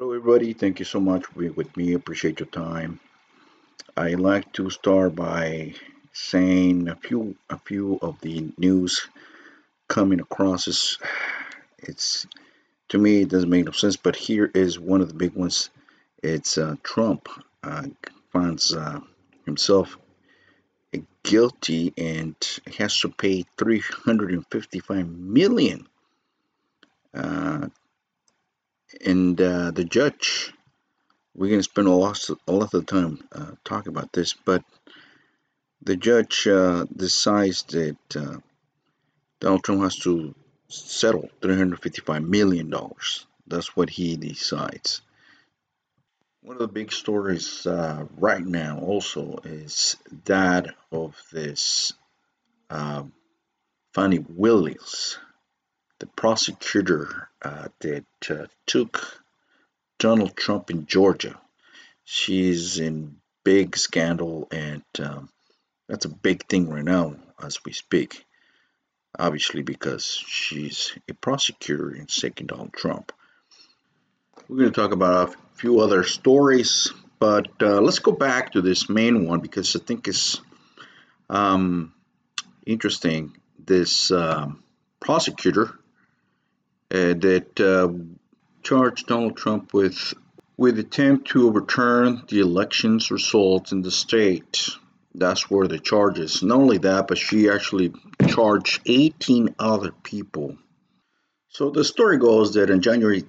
Hello, everybody. Thank you so much for being with me. Appreciate your time. I like to start by saying a few a few of the news coming across. Is it's to me it doesn't make no sense, but here is one of the big ones. It's uh, Trump uh, finds uh, himself guilty and has to pay 355 million. And uh, the judge we're going to spend a lot, a lot of time uh, talking about this, but the judge uh, decides that uh, Donald Trump has to settle $355 million. That's what he decides. One of the big stories uh, right now also is that of this uh, Fani Willis, the prosecutor uh, that uh, took Donald Trump in Georgia. She's in big scandal, and um, that's a big thing right now as we speak. Obviously, because she's a prosecutor in seeking Donald Trump. We're going to talk about a few other stories, but uh, let's go back to this main one because I think it's um, interesting. This um, prosecutor that uh, charged Donald Trump with with attempt to overturn the elections results in the state. That's where the charges. Not only that, but she actually charged 18 other people. So the story goes that in January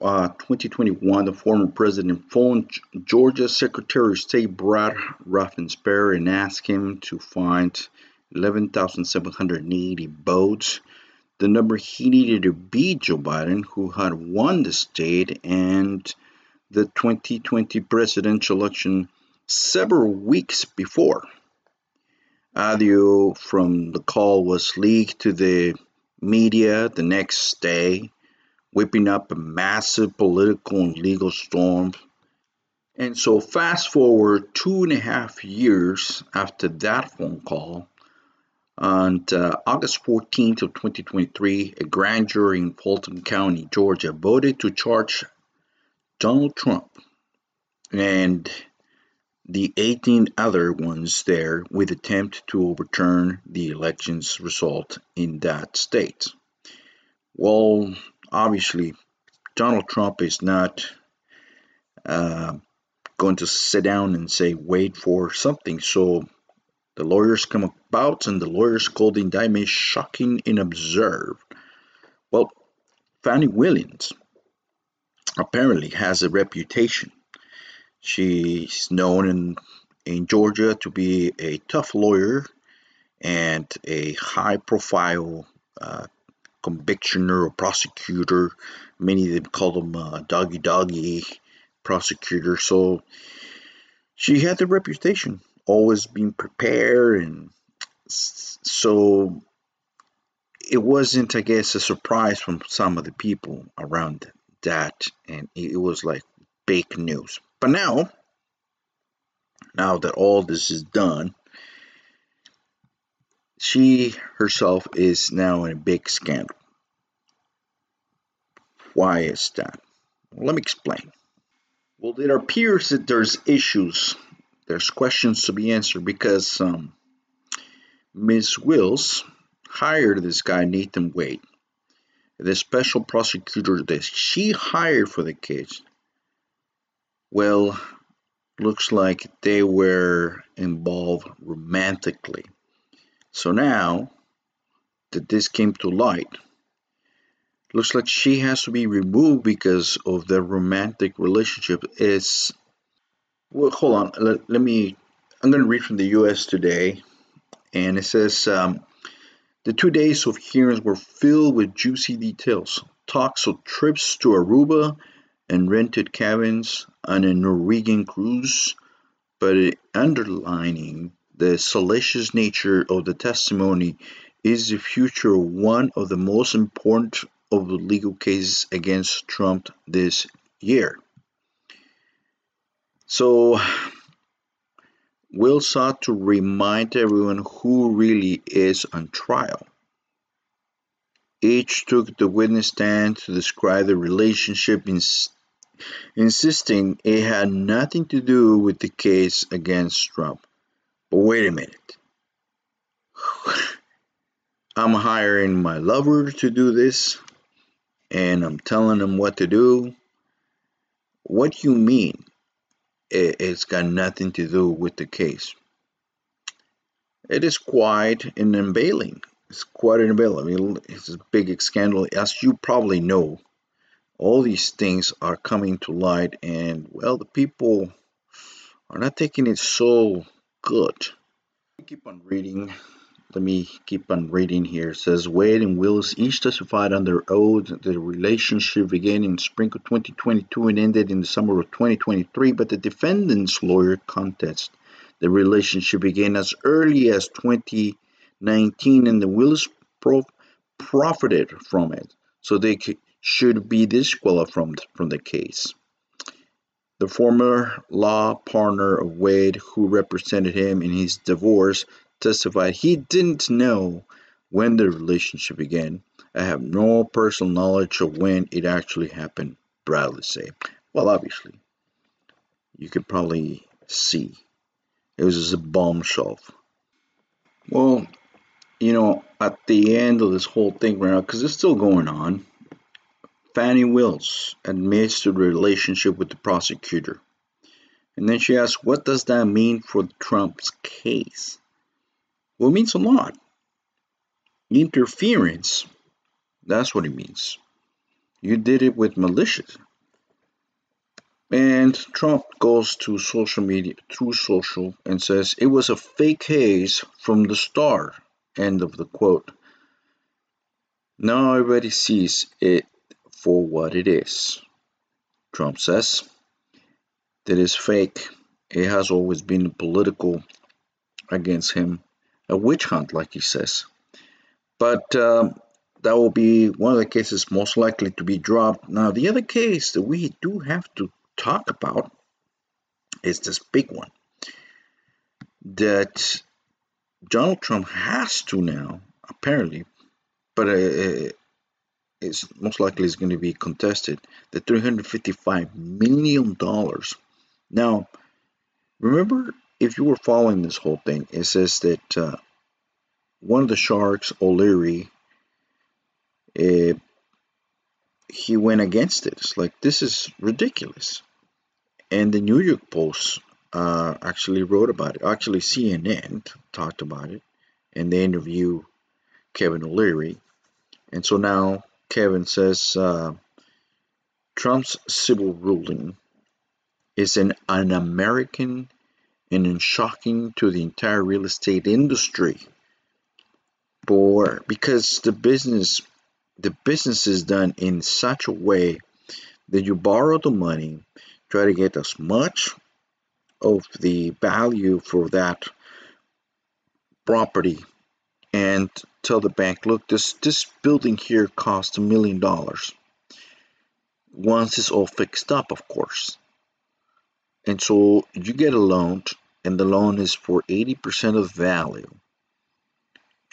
uh, 2021, the former president phoned Georgia Secretary of State Brad Raffensperger and asked him to find 11,780 votes the number he needed to beat Joe Biden, who had won the state and the 2020 presidential election several weeks before. Audio from the call was leaked to the media the next day, whipping up a massive political and legal storm. And so, fast forward two and a half years after that phone call, on uh, August 14th of 2023, a grand jury in Fulton County, Georgia, voted to charge Donald Trump and the 18 other ones there with attempt to overturn the election's result in that state. Well, obviously, Donald Trump is not uh, going to sit down and say, wait for something. So the lawyers come about and the lawyers call the indictment shocking and absurd. Well, Fani Willis apparently has a reputation. She's known in, in Georgia to be a tough lawyer and a high profile uh, convictioner or prosecutor. Many of them call them uh, doggy doggy prosecutor. So she had the reputation always being prepared and so it wasn't i guess a surprise from some of the people around that and it was like big news. But now now that all this is done she herself is now in a big scandal. Why is that? Let me explain. Well it appears that there's issues there's questions to be answered because um, Ms. Wills hired this guy, Nathan Wade, the special prosecutor that she hired for the case. Well, looks like they were involved romantically. So now that this came to light, looks like she has to be removed because of their romantic relationship. Is well, hold on. Let, let me. I'm going to read from the U.S. Today, and it says um, the two days of hearings were filled with juicy details, talks of trips to Aruba and rented cabins on a Norwegian cruise, but underlining the salacious nature of the testimony is the future of one of the most important of the legal cases against Trump this year. So Willis sought to remind everyone who really is on trial. Each took the witness stand to describe the relationship in, insisting it had nothing to do with the case against Trump. But wait a minute. I'm hiring my lover to do this, and I'm telling him what to do. What do you mean? It's got nothing to do with the case. It is quite an unveiling. It's quite an unveiling. It's a big scandal. As you probably know, all these things are coming to light, and well, the people are not taking it so good. Keep on reading let me keep on reading here. It says Wade and Willis each testified under oath that the relationship began in spring of 2022 and ended in the summer of 2023, but the defendant's lawyer contested the relationship began as early as 2019 and the Willis prof- profited from it, so they c- should be disqualified from, from the case. The former law partner of Wade, who represented him in his divorce, testified he didn't know when the relationship began. I have no personal knowledge of when it actually happened, Bradley said. Well, obviously, you could probably see it was just a bombshell. Well, you know, at the end of this whole thing right now, because it's still going on, Fani Wills admits to the relationship with the prosecutor. And then she asks, what does that mean for Trump's case? Well, it means a lot. Interference, that's what it means. You did it with malicious. And Trump goes to social media, through social, and says it was a fake case from the start. End of the quote. Now everybody sees it for what it is. Trump says that is fake. It has always been political against him a witch hunt, like he says. But um, that will be one of the cases most likely to be dropped. Now, the other case that we do have to talk about is this big one that Donald Trump has to now, apparently, but uh, it's most likely is going to be contested. The 355 million dollars. Now, remember if you were following this whole thing, it says that uh, one of the sharks, O'Leary, uh, he went against it. It's like this is ridiculous. And the New York Post uh, actually wrote about it. Actually, CNN talked about it, and they interviewed Kevin O'Leary. And so now Kevin says uh, Trump's civil ruling is an, an And shocking to the entire real estate industry. For because the business the business is done in such a way that you borrow the money, try to get as much of the value for that property and tell the bank, look, this this building here costs a million dollars. Once it's all fixed up, of course. And so you get a loan and the loan is for 80% of value.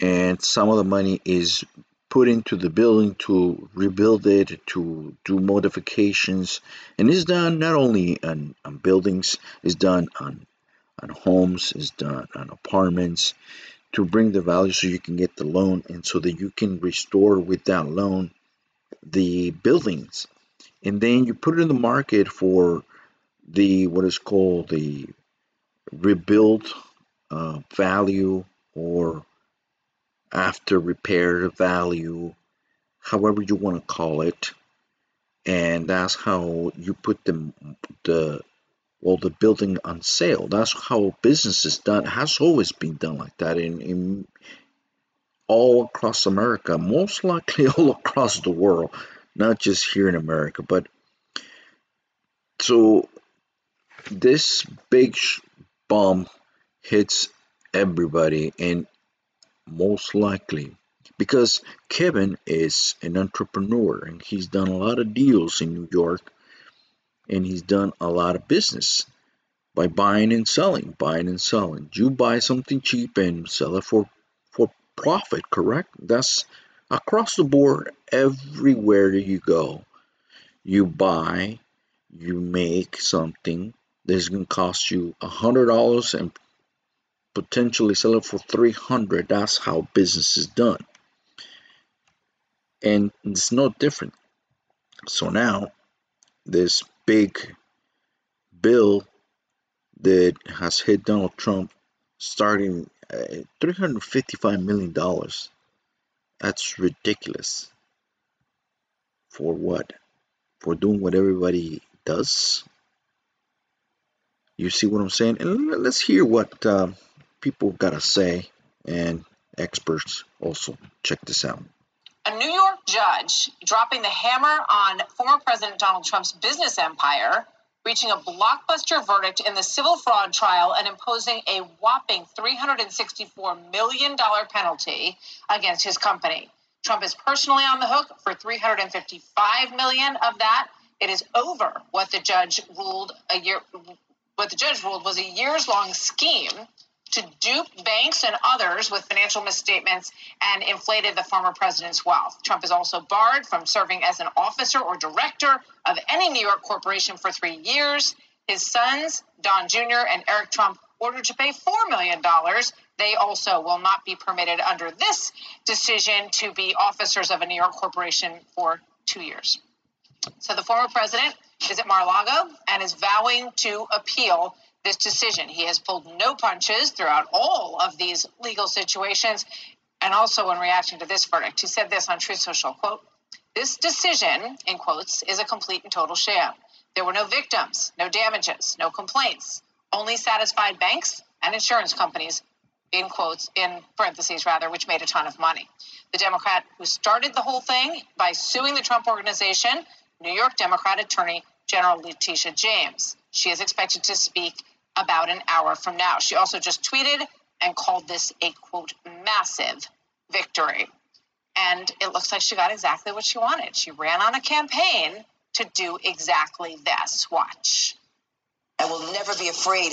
And some of the money is put into the building to rebuild it to do modifications. And it's done not only on, on buildings it's done on on homes it's done on apartments to bring the value so you can get the loan and so that you can restore with that loan the buildings. And then you put it in the market for the what is called the rebuild uh, value or after repair value, however you want to call it. And that's how you put the, the well the building on sale. That's how business is done. It has always been done like that in, in all across America, most likely all across the world, not just here in America. But so this big bomb hits everybody and most likely because Kevin is an entrepreneur and he's done a lot of deals in New York and he's done a lot of business by buying and selling, buying and selling. You buy something cheap and sell it for for profit, correct? That's across the board everywhere you go. You buy you make something that's going to cost you a hundred dollars and potentially sell it for 300 that's how business is done. And it's no different. So now this big bill that has hit donald trump starting at 355 million dollars. That's ridiculous. For what? For doing what everybody does you see what i'm saying and let's hear what uh, people got to say and experts also. Check this out. A New York judge dropping the hammer on former President Donald Trump's business empire, reaching a blockbuster verdict in the civil fraud trial and imposing a whopping $364 million penalty against his company. Trump is personally on the hook for 355 million of that. It is over what the judge ruled a year what the judge ruled was a years long scheme to dupe banks and others with financial misstatements and inflated the former president's wealth. Trump is also barred from serving as an officer or director of any New York corporation for three years. His sons, Don Jr. and Eric Trump, ordered to pay $4 million. They also will not be permitted under this decision to be officers of a New York corporation for two years. So the former president is at Mar a Lago and is vowing to appeal this decision. He has pulled no punches throughout all of these legal situations and also in reaction to this verdict. He said this on Truth Social, quote, this decision, in quotes, is a complete and total sham. There were no victims, no damages, no complaints, only satisfied banks and insurance companies, in quotes, in parentheses rather, which made a ton of money. The Democrat who started the whole thing by suing the Trump organization, New York Democrat Attorney General Letitia James. She is expected to speak about an hour from now. She also just tweeted and called this a quote, massive victory. And it looks like she got exactly what she wanted. She ran on a campaign to do exactly this. Watch. I will never be afraid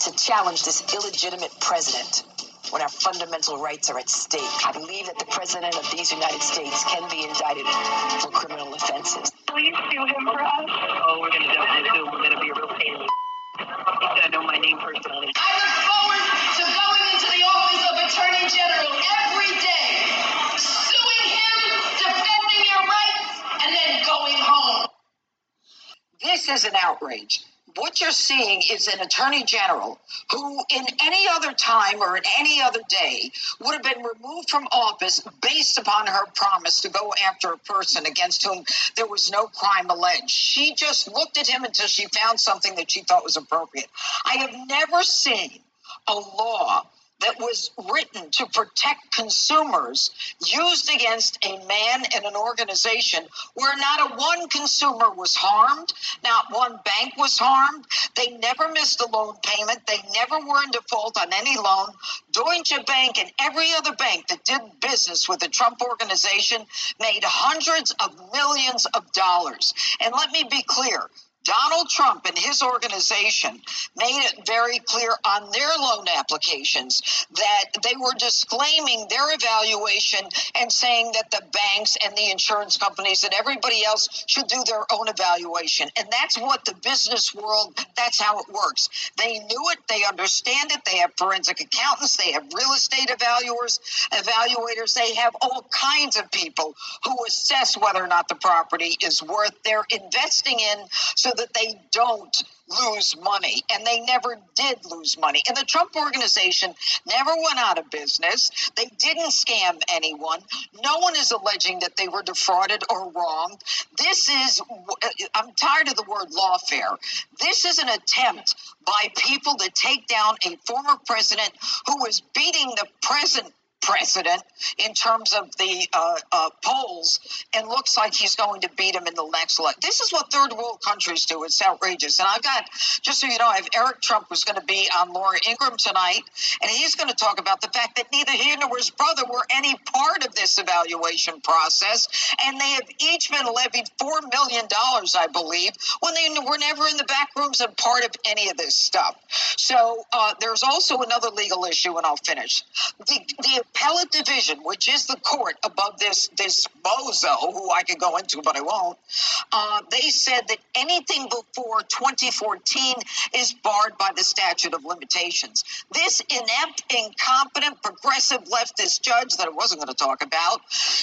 to challenge this illegitimate president when our fundamental rights are at stake. I believe that the president of these United States can be indicted for criminal offenses. Please sue him for us. Oh, we're going to definitely sue him. We're going to be a real pain in the I know my name personally. I look forward to going into the office of Attorney General every day, suing him, defending your rights, and then going home. This is an outrage what you're seeing is an attorney general who, in any other time or in any other day, would have been removed from office based upon her promise to go after a person against whom there was no crime alleged. She just looked at him until she found something that she thought was appropriate. I have never seen a law that was written to protect consumers used against a man and an organization where not a one consumer was harmed, not one bank was harmed. They never missed a loan payment. They never were in default on any loan. Deutsche Bank and every other bank that did business with the Trump organization made hundreds of millions of dollars. And let me be clear Donald Trump and his organization made it very clear on their loan applications that they were disclaiming their evaluation and saying that the banks and the insurance companies and everybody else should do their own evaluation. And that's what the business world, that's how it works. They knew it, they understand it, they have forensic accountants, they have real estate evaluators, evaluators, they have all kinds of people who assess whether or not the property is worth they're investing in so that they don't lose money. And they never did lose money. And the Trump organization never went out of business. They didn't scam anyone. No one is alleging that they were defrauded or wronged. This is, I'm tired of the word lawfare. This is an attempt by people to take down a former president who was beating the present president in terms of the uh, uh, polls and looks like he's going to beat him in the next election. This is what third world countries do. It's outrageous. And I've got, just so you know, I have Eric Trump who's going to be on Laura Ingraham tonight, and he's going to talk about the fact that neither he nor his brother were any part of this evaluation process, and they have each been levied $4 million, I believe, when they were never in the back rooms and part of any of this stuff. So uh, there's also another legal issue, and I'll finish. The, the appellate division, which is the court above this this bozo, who I could go into, but I won't, uh, they said that anything before 2014 is barred by the statute of limitations. This inept, incompetent, progressive leftist judge that I wasn't going to talk about,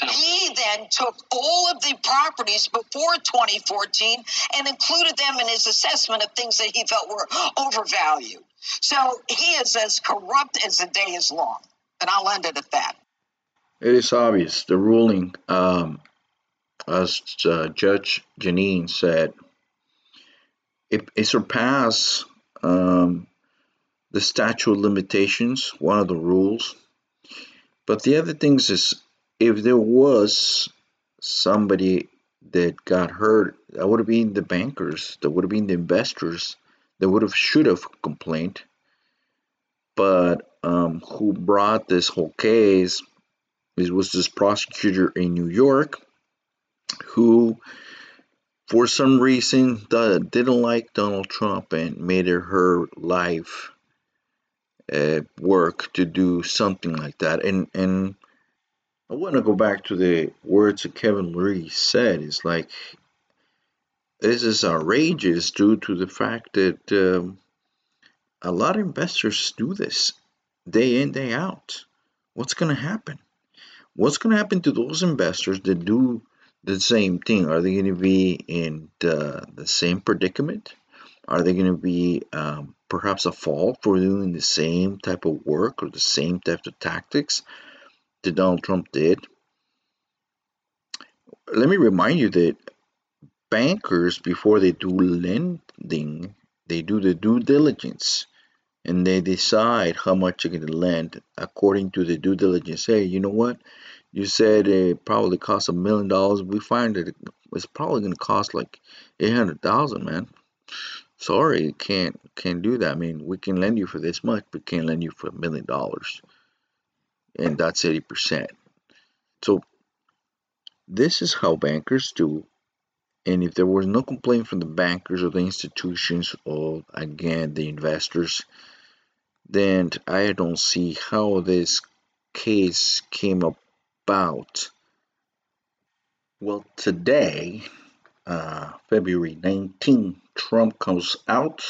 he then took all of the properties before 2014 and included them in his assessment of things that he felt were overvalued. So he is as corrupt as the day is long. And I'll end it at that. It is obvious the ruling, um, as uh, Judge Jeanine said, it, it surpassed um, the statute of limitations, one of the rules. But the other things is if there was somebody that got hurt, that would have been the bankers, that would have been the investors, that would have should have complained. But um, who brought this whole case it was this prosecutor in New York who, for some reason, didn't like Donald Trump and made it her life uh, work to do something like that. And and I want to go back to the words that Kevin Lee said. It's like this is outrageous due to the fact that um, a lot of investors do this day in, day out. What's going to happen? What's going to happen to those investors that do the same thing? Are they going to be in the, the same predicament? Are they going to be um, perhaps a fall for doing the same type of work or the same type of tactics that Donald Trump did? Let me remind you that bankers, before they do lending, they do the due diligence and they decide how much they're going to lend according to the due diligence. Hey, you know what? You said it probably costs a million dollars. We find that it's probably going to cost like eight hundred thousand, man. Sorry, can't can't do that. I mean, we can lend you for this much, but can't lend you for a million dollars, and that's eighty percent. So this is how bankers do and if there was no complaint from the bankers or the institutions or again the investors then I don't see how this case came about. Well, today, uh, February 19, Trump comes out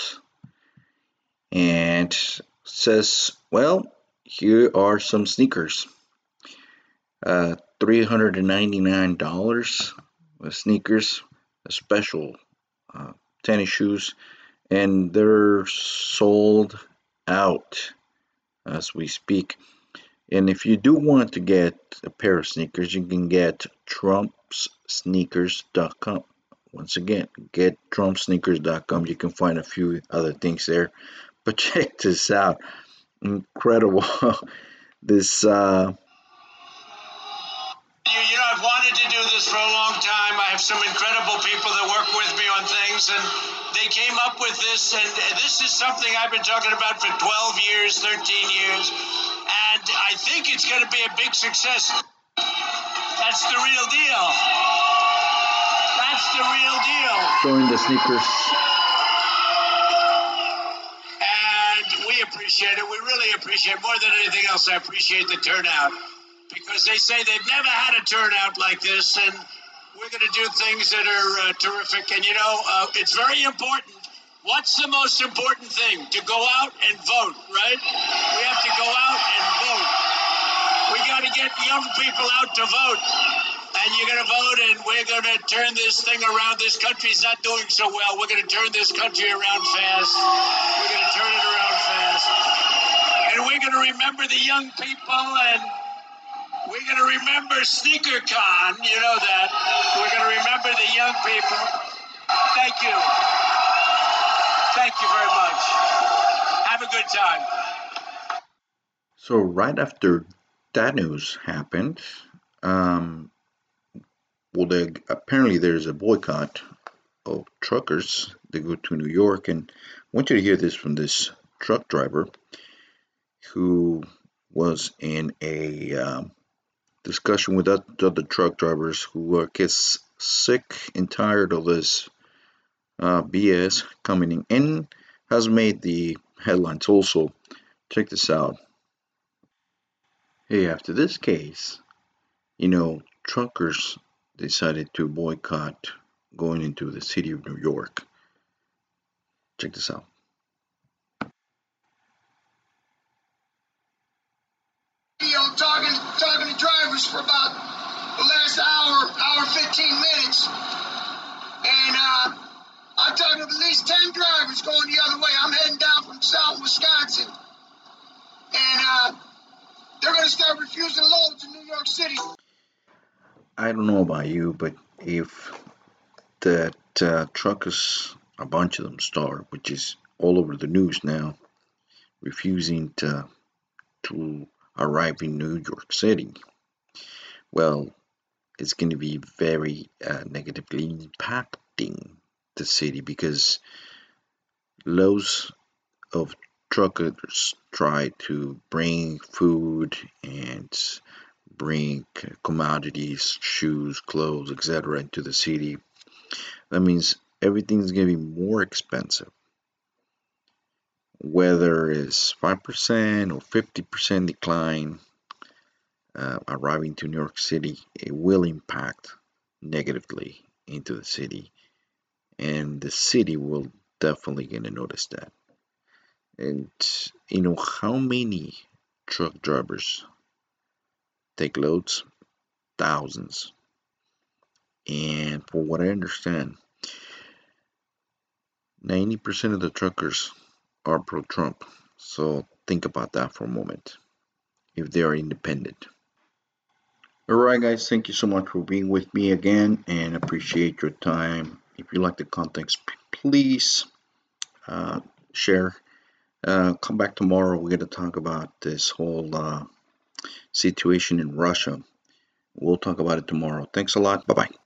and says, Well, here are some sneakers. Uh, $399 with sneakers, a special uh, tennis shoes, and they're sold out as we speak. And if you do want to get a pair of sneakers, you can get trumpsneakers.com. Once again, get trumpsneakers.com. You can find a few other things there. But check this out. Incredible. this uh you, you know, I've wanted to do this for a long time. I have some incredible people that work with me on things, and they came up with this, and this is something I've been talking about for 12 years, 13 years, and I think it's going to be a big success. That's the real deal. That's the real deal. Showing the sneakers. And we appreciate it. We really appreciate it. More than anything else, I appreciate the turnout because they say they've never had a turnout like this, and we're going to do things that are uh, terrific. And you know, uh, it's very important. What's the most important thing? To go out and vote, right? We have to go out and vote. We got to get young people out to vote. And you're going to vote, and we're going to turn this thing around. This country's not doing so well. We're going to turn this country around fast. We're going to turn it around fast. And we're going to remember the young people and we're going to remember SneakerCon. You know that. We're going to remember the young people. Thank you. Thank you very much. Have a good time. So right after that news happened, um, well, the, apparently there's a boycott of truckers They go to New York, and I want you to hear this from this truck driver who was in a um, discussion with other truck drivers who uh, get sick and tired of this uh, BS coming in has made the headlines also. Check this out. Hey, after this case, you know, truckers decided to boycott going into the city of New York. Check this out. For about the last hour, hour fifteen minutes, and uh, I talked to at least ten drivers going the other way. I'm heading down from South Wisconsin, and uh, they're going to start refusing loads in New York City. I don't know about you, but if that uh, truckers, a bunch of them start, which is all over the news now, refusing to to arrive in New York City, well, it's going to be very uh, negatively impacting the city because loads of truckers try to bring food and bring commodities, shoes, clothes, etc. into the city. That means everything's going to be more expensive. Whether it's 5% or 50% decline uh, arriving to New York City, it will impact negatively into the city. And the city will definitely to notice that. And you know, how many truck drivers take loads? Thousands. And for what I understand, 90% of the truckers are pro Trump. So think about that for a moment if they are independent. Alright, guys, thank you so much for being with me again and appreciate your time. If you like the content, please uh, share. Uh, come back tomorrow. We're going to talk about this whole uh, situation in Russia. We'll talk about it tomorrow. Thanks a lot. Bye bye.